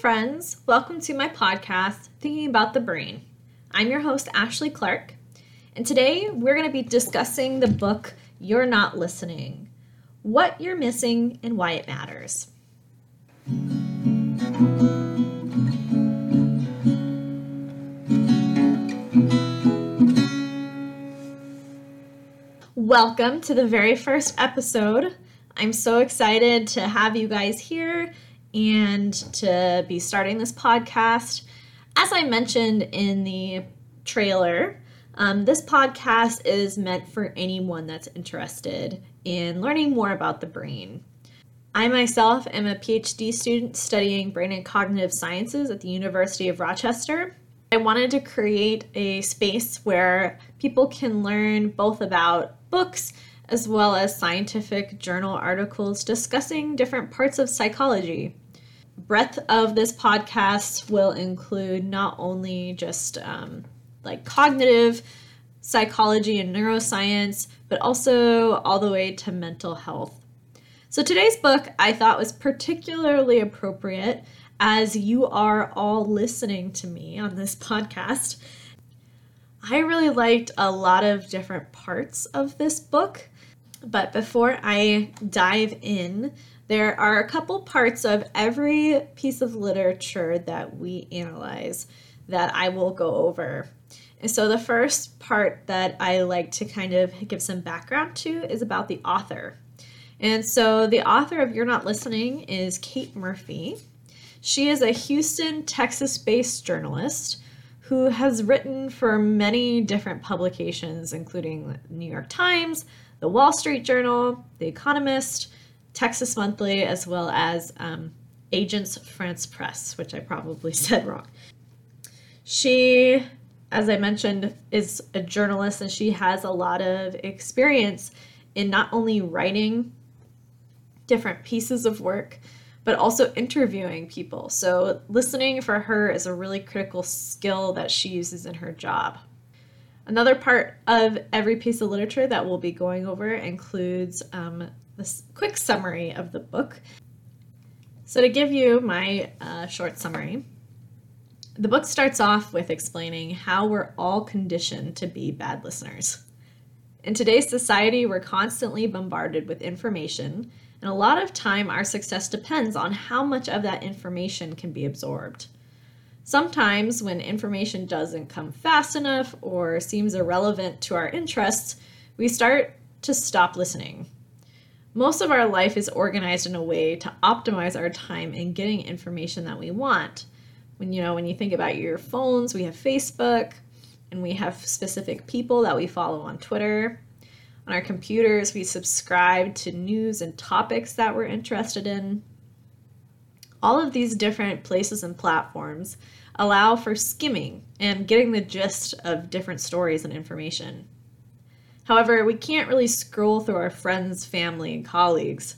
friends. Welcome to my podcast, Thinking About the Brain. I'm your host, Ashley Clark, and today we're going to be discussing the book You're Not Listening What You're Missing and Why It Matters. Welcome to the very first episode. I'm so excited to have you guys here and to be starting this podcast. As I mentioned in the trailer, um, this podcast is meant for anyone that's interested in learning more about the brain. I myself am a PhD student studying brain and cognitive sciences at the University of Rochester. I wanted to create a space where people can learn both about books as well as scientific journal articles discussing different parts of psychology breadth of this podcast will include not only just um, like cognitive psychology and neuroscience, but also all the way to mental health. So today's book I thought was particularly appropriate as you are all listening to me on this podcast. I really liked a lot of different parts of this book, but before I dive in, there are a couple parts of every piece of literature that we analyze that I will go over. And so the first part that I like to kind of give some background to is about the author. And so the author of You're Not Listening is Kate Murphy. She is a Houston, Texas based journalist who has written for many different publications, including New York Times, the Wall Street Journal, The Economist, Texas Monthly, as well as um, Agence France-Presse, which I probably said wrong. She, as I mentioned, is a journalist and she has a lot of experience in not only writing different pieces of work, but also interviewing people. So, listening for her is a really critical skill that she uses in her job. Another part of every piece of literature that we'll be going over includes um, this quick summary of the book. So, to give you my uh, short summary, the book starts off with explaining how we're all conditioned to be bad listeners. In today's society, we're constantly bombarded with information, and a lot of time our success depends on how much of that information can be absorbed. Sometimes, when information doesn't come fast enough or seems irrelevant to our interests, we start to stop listening most of our life is organized in a way to optimize our time in getting information that we want. When you know, when you think about your phones, we have Facebook and we have specific people that we follow on Twitter. On our computers, we subscribe to news and topics that we're interested in. All of these different places and platforms allow for skimming and getting the gist of different stories and information. However, we can't really scroll through our friends, family, and colleagues.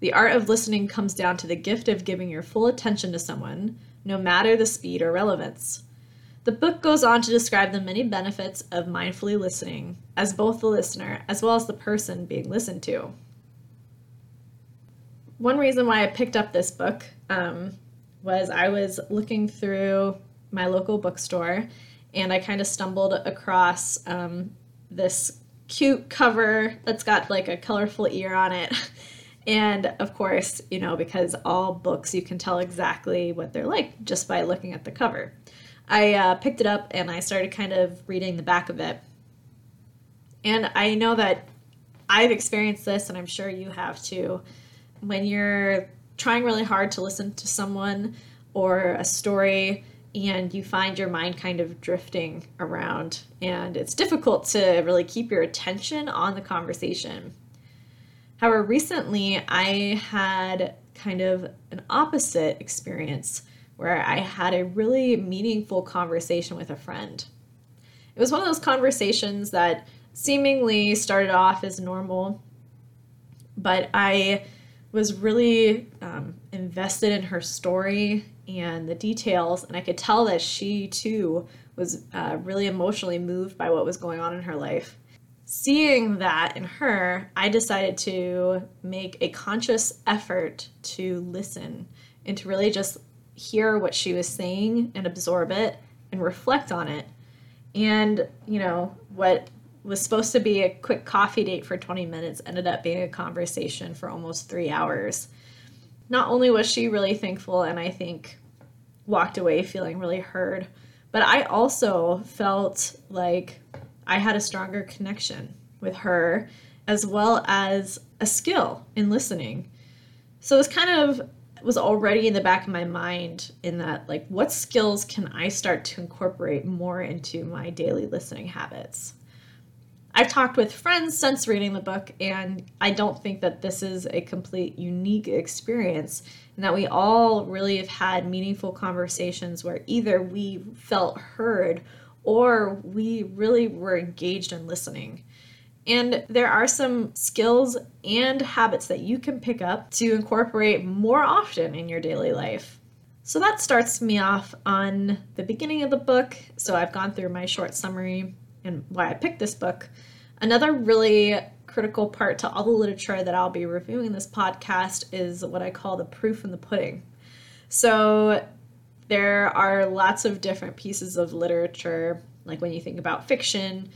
The art of listening comes down to the gift of giving your full attention to someone, no matter the speed or relevance. The book goes on to describe the many benefits of mindfully listening, as both the listener as well as the person being listened to. One reason why I picked up this book um, was I was looking through my local bookstore and I kind of stumbled across um, this cute cover that's got like a colorful ear on it. And of course, you know, because all books you can tell exactly what they're like just by looking at the cover. I uh, picked it up and I started kind of reading the back of it. And I know that I've experienced this, and I'm sure you have too. When you're trying really hard to listen to someone or a story and you find your mind kind of drifting around, and it's difficult to really keep your attention on the conversation. However, recently I had kind of an opposite experience where I had a really meaningful conversation with a friend. It was one of those conversations that seemingly started off as normal, but I was really um, invested in her story and the details, and I could tell that she too was uh, really emotionally moved by what was going on in her life. Seeing that in her, I decided to make a conscious effort to listen and to really just hear what she was saying and absorb it and reflect on it. And, you know, what was supposed to be a quick coffee date for 20 minutes ended up being a conversation for almost three hours. Not only was she really thankful and I think walked away feeling really heard, but I also felt like I had a stronger connection with her as well as a skill in listening. So it's kind of was already in the back of my mind in that like what skills can I start to incorporate more into my daily listening habits. I've talked with friends since reading the book, and I don't think that this is a complete unique experience, and that we all really have had meaningful conversations where either we felt heard or we really were engaged in listening. And there are some skills and habits that you can pick up to incorporate more often in your daily life. So that starts me off on the beginning of the book. So I've gone through my short summary and why I picked this book. Another really critical part to all the literature that I'll be reviewing in this podcast is what I call the proof in the pudding. So there are lots of different pieces of literature, like when you think about fiction,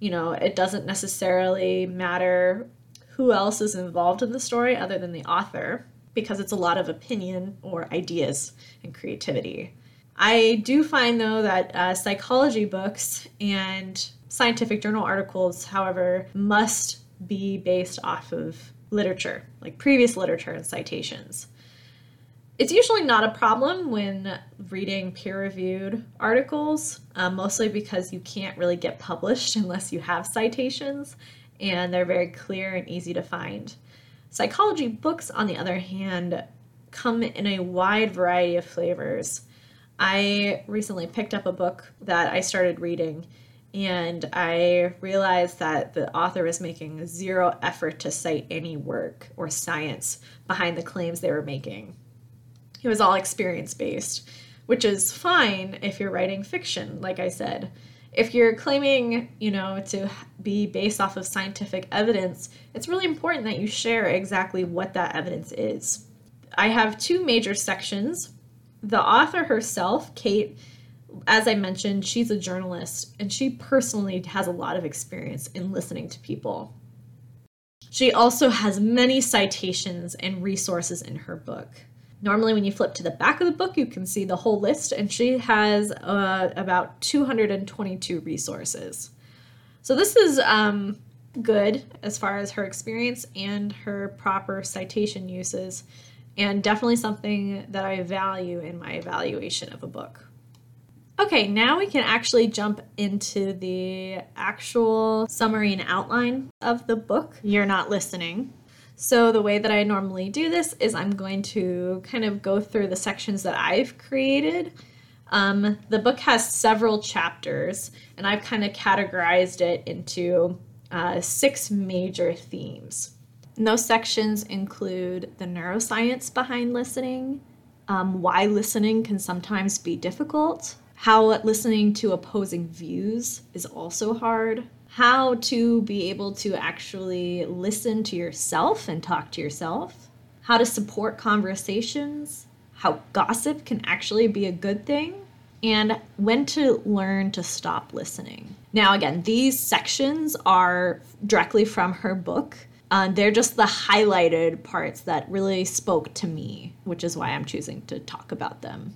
you know, it doesn't necessarily matter who else is involved in the story other than the author because it's a lot of opinion or ideas and creativity. I do find though that uh, psychology books and scientific journal articles, however, must be based off of literature, like previous literature and citations. It's usually not a problem when reading peer reviewed articles, um, mostly because you can't really get published unless you have citations, and they're very clear and easy to find. Psychology books, on the other hand, come in a wide variety of flavors. I recently picked up a book that I started reading, and I realized that the author was making zero effort to cite any work or science behind the claims they were making. It was all experience based, which is fine if you're writing fiction, like I said. If you're claiming, you know, to be based off of scientific evidence, it's really important that you share exactly what that evidence is. I have two major sections. The author herself, Kate, as I mentioned, she's a journalist and she personally has a lot of experience in listening to people. She also has many citations and resources in her book. Normally, when you flip to the back of the book, you can see the whole list, and she has uh, about 222 resources. So, this is um, good as far as her experience and her proper citation uses, and definitely something that I value in my evaluation of a book. Okay, now we can actually jump into the actual summary and outline of the book. You're not listening. So the way that I normally do this is I'm going to kind of go through the sections that I've created. Um, the book has several chapters, and I've kind of categorized it into uh, six major themes. Those sections include the neuroscience behind listening, um, why listening can sometimes be difficult, how listening to opposing views is also hard, how to be able to actually listen to yourself and talk to yourself, how to support conversations, how gossip can actually be a good thing, and when to learn to stop listening. Now, again, these sections are directly from her book. Uh, they're just the highlighted parts that really spoke to me, which is why I'm choosing to talk about them.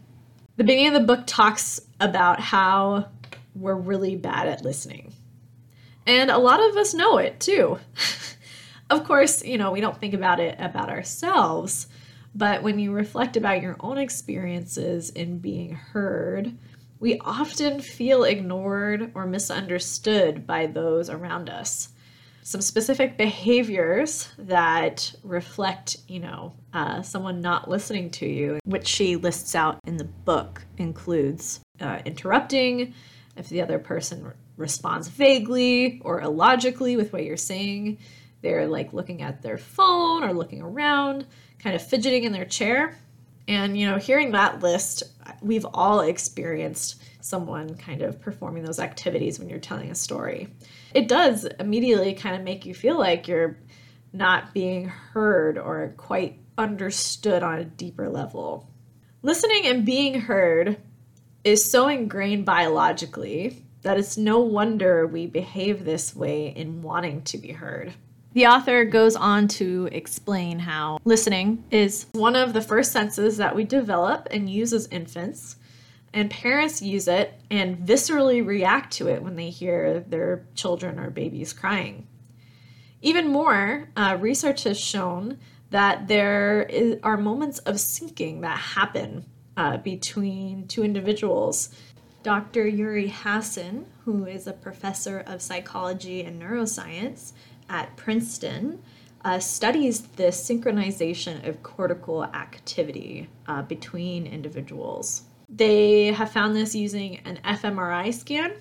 The beginning of the book talks about how we're really bad at listening. And a lot of us know it too. of course, you know, we don't think about it about ourselves, but when you reflect about your own experiences in being heard, we often feel ignored or misunderstood by those around us. Some specific behaviors that reflect, you know, uh, someone not listening to you, which she lists out in the book, includes uh, interrupting if the other person responds vaguely or illogically with what you're saying. They're like looking at their phone or looking around, kind of fidgeting in their chair. And, you know, hearing that list, we've all experienced someone kind of performing those activities when you're telling a story. It does immediately kind of make you feel like you're not being heard or quite understood on a deeper level. Listening and being heard is so ingrained biologically that it's no wonder we behave this way in wanting to be heard. The author goes on to explain how listening is one of the first senses that we develop and use as infants, and parents use it and viscerally react to it when they hear their children or babies crying. Even more, uh, research has shown that there is, are moments of syncing that happen uh, between two individuals. Dr. Uri Hasson, who is a professor of psychology and neuroscience, at Princeton uh, studies the synchronization of cortical activity uh, between individuals. They have found this using an fMRI scan.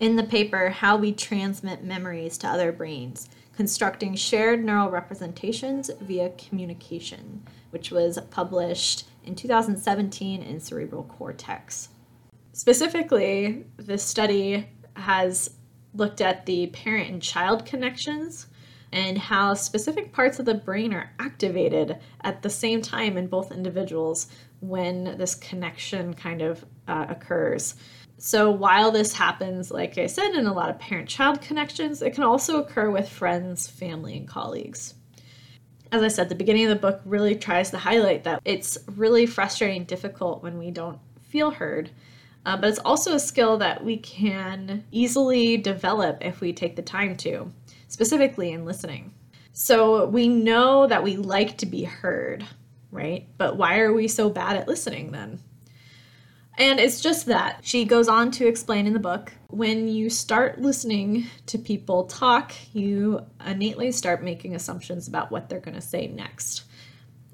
In the paper, How We Transmit Memories to Other Brains, constructing shared neural representations via communication, which was published in 2017 in Cerebral Cortex. Specifically, this study has looked at the parent and child connections and how specific parts of the brain are activated at the same time in both individuals when this connection kind of uh, occurs. So, while this happens, like I said, in a lot of parent child connections, it can also occur with friends, family, and colleagues. As I said, the beginning of the book really tries to highlight that it's really frustrating, difficult when we don't feel heard uh, but it's also a skill that we can easily develop if we take the time to, specifically in listening. So we know that we like to be heard, right? But why are we so bad at listening then? And it's just that. She goes on to explain in the book when you start listening to people talk, you innately start making assumptions about what they're going to say next.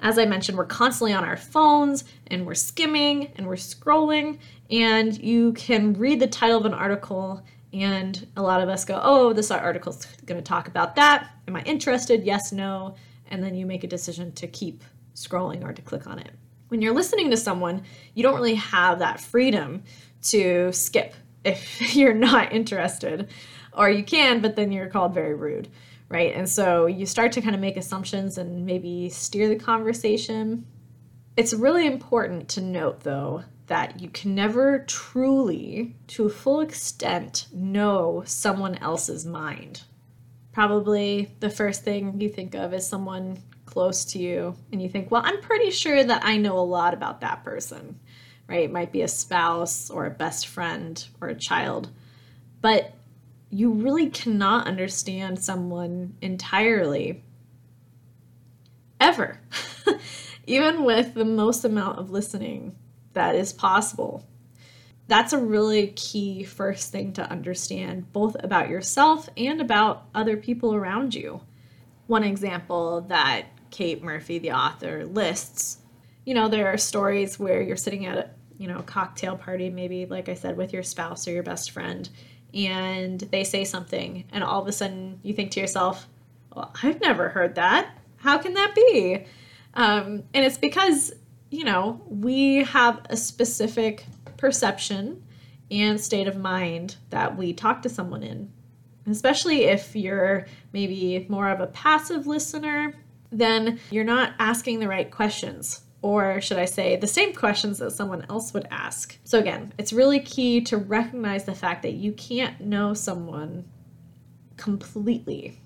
As I mentioned, we're constantly on our phones and we're skimming and we're scrolling, and you can read the title of an article, and a lot of us go, Oh, this article's going to talk about that. Am I interested? Yes, no. And then you make a decision to keep scrolling or to click on it. When you're listening to someone, you don't really have that freedom to skip if you're not interested, or you can, but then you're called very rude right? And so you start to kind of make assumptions and maybe steer the conversation. It's really important to note, though, that you can never truly, to a full extent, know someone else's mind. Probably the first thing you think of is someone close to you, and you think, well, I'm pretty sure that I know a lot about that person, right? It might be a spouse or a best friend or a child. But you really cannot understand someone entirely ever, even with the most amount of listening that is possible. That's a really key first thing to understand, both about yourself and about other people around you. One example that Kate Murphy, the author, lists you know, there are stories where you're sitting at a you know, a cocktail party, maybe, like I said, with your spouse or your best friend, and they say something, and all of a sudden you think to yourself, well, I've never heard that. How can that be? Um, and it's because, you know, we have a specific perception and state of mind that we talk to someone in. Especially if you're maybe more of a passive listener, then you're not asking the right questions or should I say, the same questions that someone else would ask. So, again, it's really key to recognize the fact that you can't know someone completely.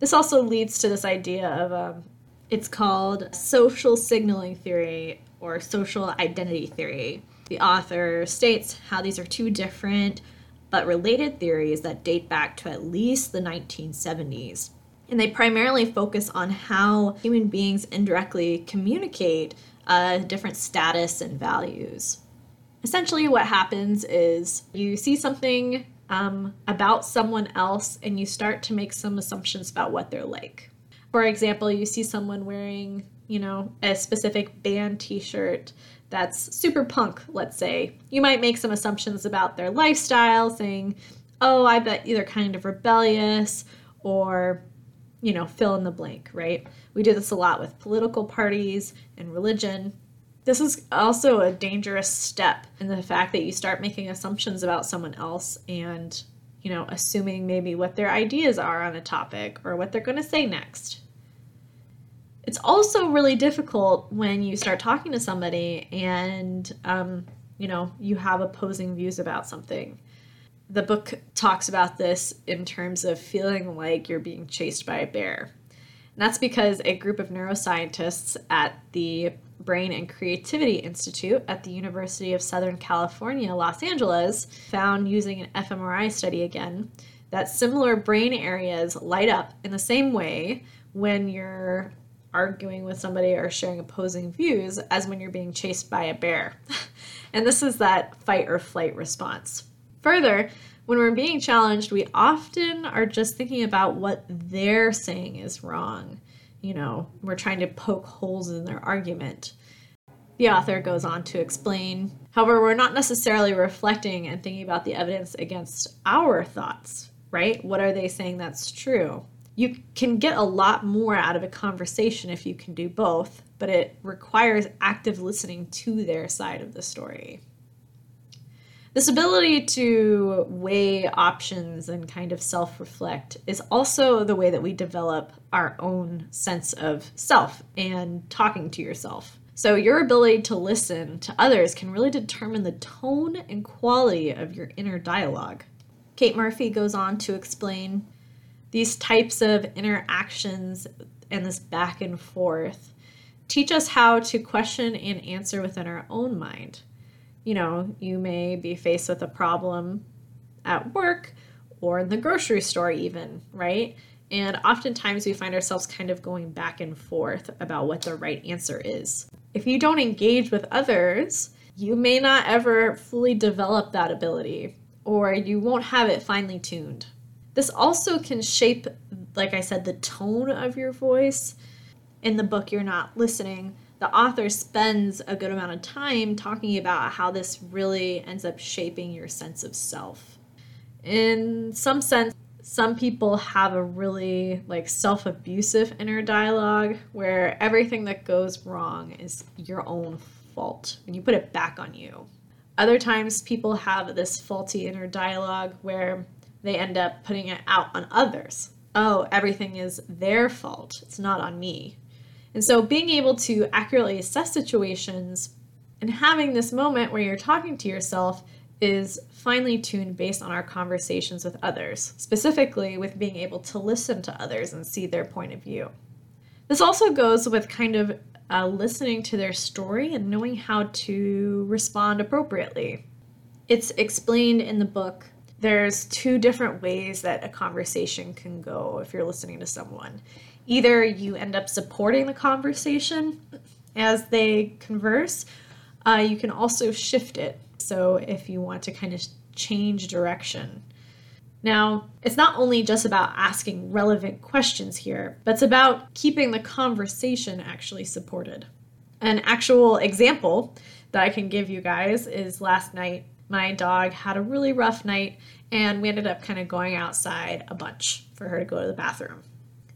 This also leads to this idea of um, it's called social signaling theory or social identity theory. The author states how these are two different but related theories that date back to at least the 1970s and they primarily focus on how human beings indirectly communicate a different status and values. Essentially, what happens is you see something um, about someone else and you start to make some assumptions about what they're like. For example, you see someone wearing, you know, a specific band t shirt that's super punk, let's say. You might make some assumptions about their lifestyle, saying, oh, I bet they're kind of rebellious, or you know, fill in the blank, right? We do this a lot with political parties and religion. This is also a dangerous step in the fact that you start making assumptions about someone else and, you know, assuming maybe what their ideas are on a topic or what they're going to say next. It's also really difficult when you start talking to somebody and, um, you know, you have opposing views about something. The book talks about this in terms of feeling like you're being chased by a bear. And that's because a group of neuroscientists at the Brain and Creativity Institute at the University of Southern California, Los Angeles, found using an fMRI study again that similar brain areas light up in the same way when you're arguing with somebody or sharing opposing views as when you're being chased by a bear. and this is that fight or flight response. Further, when we're being challenged, we often are just thinking about what they're saying is wrong. You know, we're trying to poke holes in their argument. The author goes on to explain, however, we're not necessarily reflecting and thinking about the evidence against our thoughts, right? What are they saying that's true? you can get a lot more out of a conversation if you can do both, but it requires active listening to their side of the story. This ability to weigh options and kind of self reflect is also the way that we develop our own sense of self and talking to yourself. So, your ability to listen to others can really determine the tone and quality of your inner dialogue. Kate Murphy goes on to explain these types of interactions and this back and forth teach us how to question and answer within our own mind. You know, you may be faced with a problem at work or in the grocery store, even, right? And oftentimes we find ourselves kind of going back and forth about what the right answer is. If you don't engage with others, you may not ever fully develop that ability, or you won't have it finely tuned. This also can shape, like I said, the tone of your voice. In the book, You're Not Listening, the author spends a good amount of time talking about how this really ends up shaping your sense of self. In some sense, some people have a really like self-abusive inner dialogue where everything that goes wrong is your own fault and you put it back on you. Other times people have this faulty inner dialogue where they end up putting it out on others. Oh, everything is their fault. It's not on me. And so being able to accurately assess situations and having this moment where you're talking to yourself is finely tuned based on our conversations with others, specifically with being able to listen to others and see their point of view. This also goes with kind of uh, listening to their story and knowing how to respond appropriately. It's explained in the book there's two different ways that a conversation can go if you're listening to someone. Either you end up supporting the conversation as they converse, uh, you can also shift it. So if you want to kind of change direction. Now, it's not only just about asking relevant questions here, but it's about keeping the conversation actually supported. An actual example that I can give you guys is last night my dog had a really rough night and we ended up kind of going outside a bunch for her to go to the bathroom.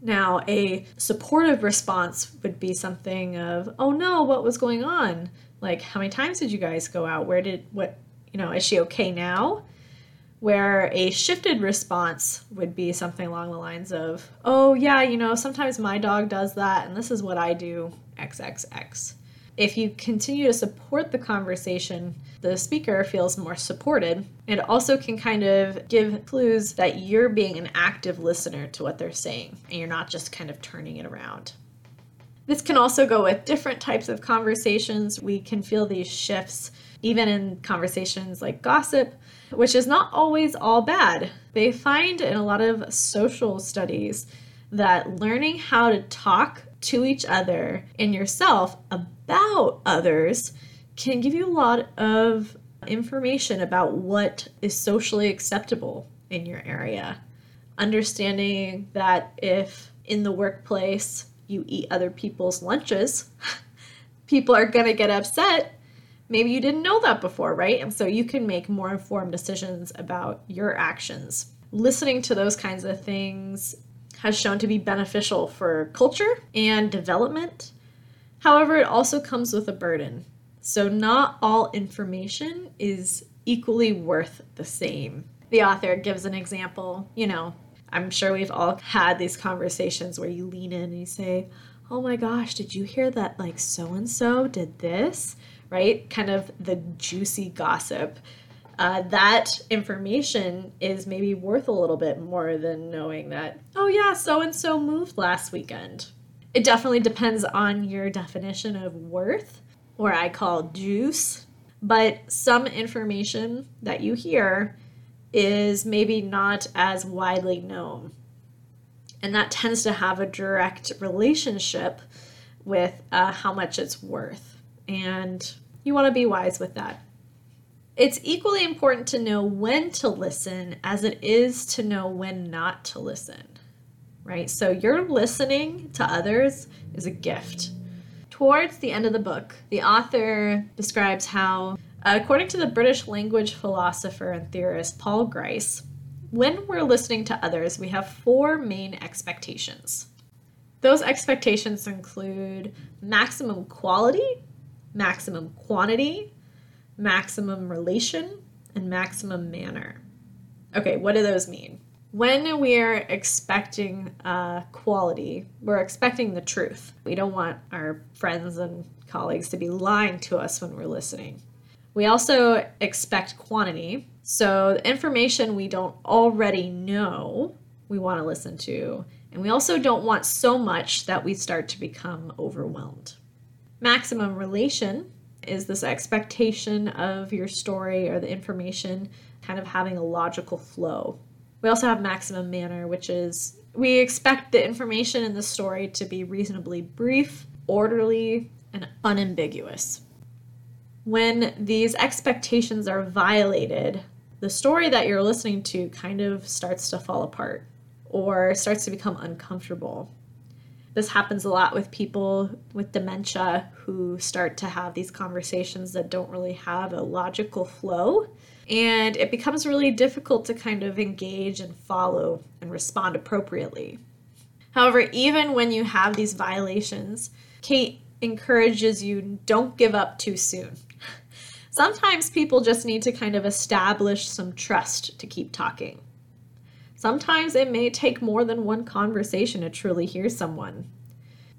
Now, a supportive response would be something of, "Oh no, what was going on? Like how many times did you guys go out? Where did what, you know, is she okay now?" Where a shifted response would be something along the lines of, "Oh yeah, you know, sometimes my dog does that and this is what I do XXX." If you continue to support the conversation, the speaker feels more supported. It also can kind of give clues that you're being an active listener to what they're saying and you're not just kind of turning it around. This can also go with different types of conversations. We can feel these shifts even in conversations like gossip, which is not always all bad. They find in a lot of social studies that learning how to talk to each other and yourself about others can give you a lot of information about what is socially acceptable in your area. Understanding that if in the workplace you eat other people's lunches, people are going to get upset. Maybe you didn't know that before, right? And so you can make more informed decisions about your actions. Listening to those kinds of things has shown to be beneficial for culture and development. However, it also comes with a burden. So, not all information is equally worth the same. The author gives an example, you know, I'm sure we've all had these conversations where you lean in and you say, oh my gosh, did you hear that like so and so did this? Right? Kind of the juicy gossip. Uh, that information is maybe worth a little bit more than knowing that, oh yeah, so and so moved last weekend. It definitely depends on your definition of worth, or I call juice. But some information that you hear is maybe not as widely known. And that tends to have a direct relationship with uh, how much it's worth. And you want to be wise with that. It's equally important to know when to listen as it is to know when not to listen, right? So, your listening to others is a gift. Towards the end of the book, the author describes how, according to the British language philosopher and theorist Paul Grice, when we're listening to others, we have four main expectations. Those expectations include maximum quality, maximum quantity, maximum relation, and maximum manner. Okay, what do those mean? When we're expecting uh, quality, we're expecting the truth. We don't want our friends and colleagues to be lying to us when we're listening. We also expect quantity. So, information we don't already know, we want to listen to. And we also don't want so much that we start to become overwhelmed. Maximum relation is this expectation of your story or the information kind of having a logical flow. We also have maximum manner, which is we expect the information in the story to be reasonably brief, orderly, and unambiguous when these expectations are violated, the story that you're listening to kind of starts to fall apart or starts to become uncomfortable. This happens a lot with people with dementia who start to have these conversations that don't really have a logical flow. And it becomes really difficult to kind of engage and follow and respond appropriately. However, even when you have these violations, Kate encourages you don't give up too soon. Sometimes people just need to kind of establish some trust to keep talking. Sometimes it may take more than one conversation to truly hear someone.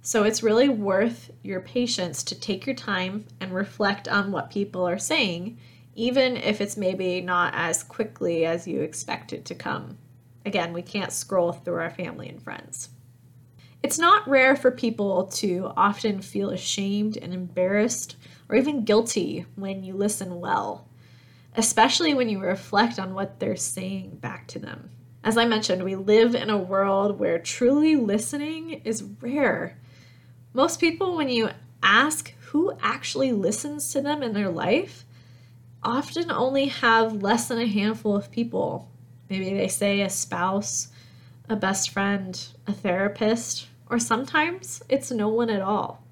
So it's really worth your patience to take your time and reflect on what people are saying, even if it's maybe not as quickly as you expect it to come. Again, we can't scroll through our family and friends. It's not rare for people to often feel ashamed and embarrassed or even guilty when you listen well, especially when you reflect on what they're saying back to them. As I mentioned, we live in a world where truly listening is rare. Most people, when you ask who actually listens to them in their life, often only have less than a handful of people. Maybe they say a spouse, a best friend, a therapist, or sometimes it's no one at all.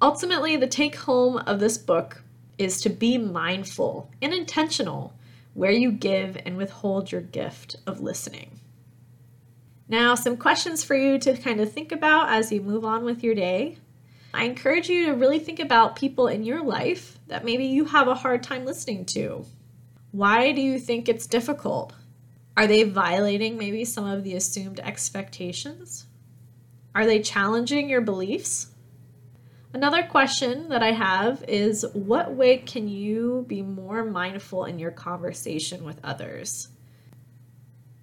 Ultimately, the take home of this book is to be mindful and intentional where you give and withhold your gift of listening. Now, some questions for you to kind of think about as you move on with your day. I encourage you to really think about people in your life that maybe you have a hard time listening to. Why do you think it's difficult? Are they violating maybe some of the assumed expectations? Are they challenging your beliefs? Another question that I have is what way can you be more mindful in your conversation with others?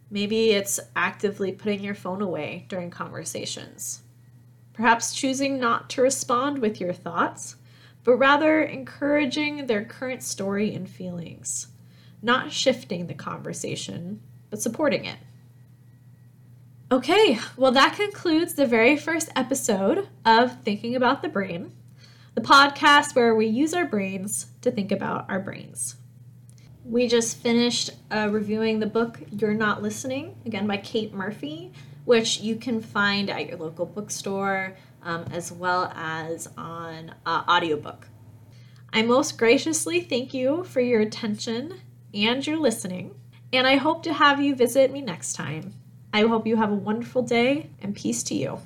Maybe it's actively putting your phone away during conversations. Perhaps choosing not to respond with your thoughts, but rather encouraging their current story and feelings, not shifting the conversation, but supporting it. Okay, well, that concludes the very first episode of Thinking About the Brain, the podcast where we use our brains to think about our brains. We just finished uh, reviewing the book You're Not Listening, again by Kate Murphy, which you can find at your local bookstore um, as well as on uh, audiobook. I most graciously thank you for your attention and your listening, and I hope to have you visit me next time. I hope you have a wonderful day and peace to you.